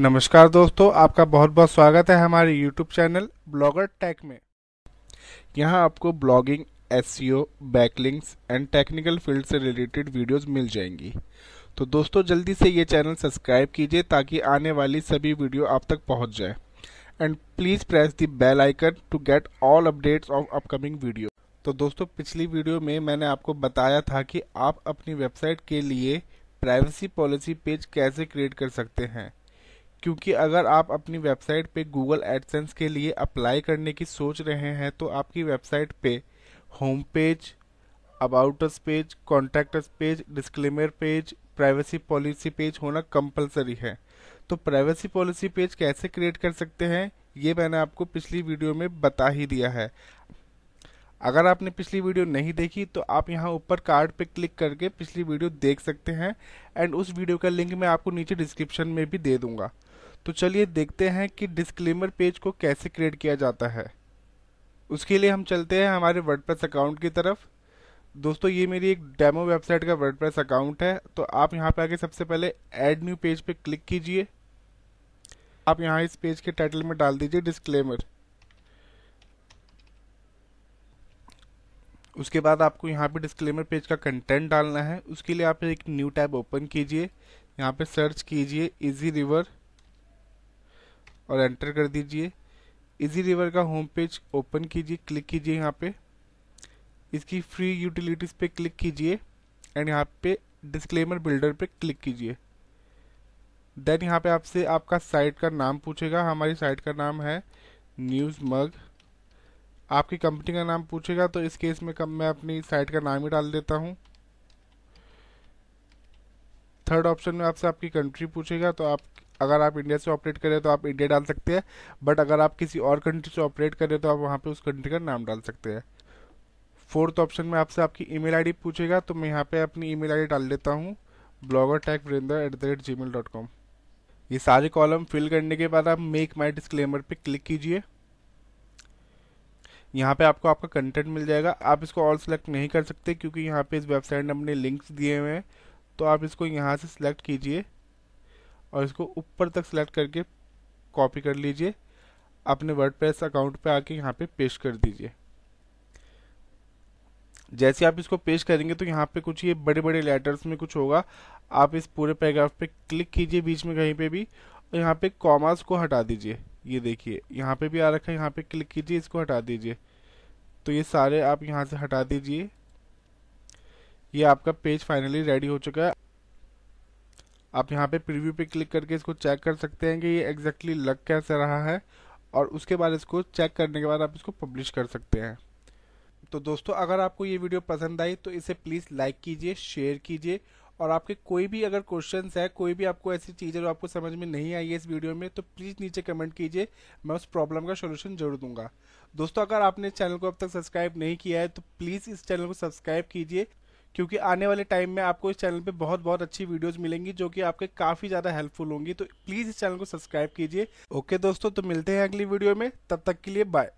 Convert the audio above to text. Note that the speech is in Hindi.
नमस्कार दोस्तों, आपका बहुत बहुत स्वागत है हमारे YouTube चैनल ब्लॉगर टेक में। यहाँ आपको blogging as backlinks and technical field से रिलेटेड वीडियोस मिल जाएँगी। तो दोस्तों, जल्दी से ये चैनल सब्सक्राइब कीजिए ताकि आने वाली सभी वीडियो आप तक पहुँच जाए। And please press the bell icon to get all updates of upcoming video तो दोस्तों, पिछली वीडियो में मैंने आपको बताया था कि आप अपनी वेबसाइट के लिए प्राइवेसी पॉलिसी पेज कैसे क्रिएट कर सकते हैं। क्योंकि अगर आप अपनी वेबसाइट पे गूगल एडसेंस के लिए अप्लाई करने की सोच रहे हैं तो आपकी वेबसाइट पे home page about page contact page disclaimer page privacy policy page होना कंपलसरी है। तो प्राइवेसी पॉलिसी पेज कैसे क्रिएट कर सकते हैं, ये मैंने आपको पिछली वीडियो में बता ही दिया है। अगर आपने पिछली वीडियो नहीं देखी तो आप यहाँ ऊपर कार्ड पे क्लिक करके पिछली वीडियो देख सकते हैं एंड उस वीडियो का लिंक मैं आपको नीचे डिस्क्रिप्शन में भी दे दूँगा। तो चलिए देखते हैं कि डिस्क्लेमर पेज को कैसे क्रिएट किया जाता है। उसके लिए हम चलते हैं हमारे वर्डप्रेस अकाउंट की तरफ़। दोस्तों, ये मेरी एक डेमो वेबसाइट का वर्डप्रेस अकाउंट है तो आप यहाँ पे आके सबसे पहले ऐड न्यू पेज पे क्लिक कीजिए। आप यहाँ इस पेज के टाइटल में डाल दीजिए डिस्क्लेमर उसके बाद आपको यहाँ पे डिस्क्लेमर पेज का कंटेंट डालना है। उसके लिए आप एक न्यू टैब ओपन कीजिए। यहाँ पे सर्च कीजिए इजी रिवर और एंटर कर दीजिए। इजी रिवर का होम पेज ओपन कीजिए क्लिक कीजिए यहाँ पे। इसकी फ्री यूटिलिटीज पे क्लिक कीजिए एंड यहाँ पे डिस्क्लेमर बिल्डर पे क्लिक कीजिए। देन यहाँ पे आपसे आपका साइट का नाम पूछेगा। हमारी साइट का नाम है न्यूज़ मग आपकी कंपनी का नाम पूछेगा तो इस केस में कब मैं अपनी साइट का नाम ही डाल देता हूँ। थर्ड ऑप्शन में आपसे आपकी कंट्री पूछेगा तो आप अगर आप इंडिया से ऑपरेट करें तो आप इंडिया डाल सकते हैं, बट अगर आप किसी और कंट्री से ऑपरेट करें तो आप वहाँ पे उस कंट्री का नाम डाल सकते हैं। फोर्थ ऑप्शन में आपसे आपकी ईमेल आईडी पूछेगा तो मैं यहाँ पे अपनी ईमेल आईडी डाल देता हूँ blogger tech Varinder at the rate gmail dot com ये सारे कॉलम फिल करने के बाद आप मेक माई डिस्क्लेमर पे क्लिक कीजिए। यहाँ पे आपको आपका कंटेंट मिल जाएगा। आप इसको ऑल सेलेक्ट नहीं कर सकते, क्योंकि यहाँ पे इस वेबसाइट ने अपने लिंक्स दिए हुए हैं तो आप इसको यहाँ से सिलेक्ट कीजिए। और इसको ऊपर तक सेलेक्ट करके कॉपी कर लीजिए। अपने वर्डप्रेस अकाउंट पे आके यहाँ पे पेस्ट कर दीजिए। जैसे आप इसको पेस्ट करेंगे तो यहाँ पे कुछ ये बड़े बड़े लेटर्स में कुछ होगा। आप इस पूरे पैराग्राफ पे क्लिक कीजिए बीच में कहीं पे भी और यहाँ पे कॉमर्स को हटा दीजिए। ये देखिए, यहाँ पे भी आ रखा है, यहाँ पे क्लिक कीजिए, इसको हटा दीजिए। तो ये सारे आप यहाँ से हटा दीजिए। ये आपका पेज फाइनली रेडी हो चुका है। आप यहाँ पे प्रीव्यू पे क्लिक करके इसको चेक कर सकते हैं कि ये एग्जैक्टली लग कैसे रहा है और उसके बाद इसको चेक करने के बाद आप इसको पब्लिश कर सकते हैं। तो दोस्तों, अगर आपको ये वीडियो पसंद आई तो इसे प्लीज़ लाइक कीजिए शेयर कीजिए और आपके कोई भी अगर क्वेश्चंस है, कोई भी आपको ऐसी चीज़ है जो आपको समझ में नहीं आई है इस वीडियो में तो प्लीज़ नीचे कमेंट कीजिए, मैं उस प्रॉब्लम का सोल्यूशन ज़रूर दूँगा। दोस्तों, अगर आपने चैनल को अब तक सब्सक्राइब नहीं किया है तो प्लीज़ इस चैनल को सब्सक्राइब कीजिए क्योंकि आने वाले टाइम में आपको इस चैनल पे बहुत बहुत अच्छी वीडियोस मिलेंगी जो कि आपके काफ़ी ज़्यादा हेल्पफुल होंगी। तो प्लीज़ इस चैनल को सब्सक्राइब कीजिए। ओके दोस्तों तो मिलते हैं अगली वीडियो में। तब तक के लिए बाय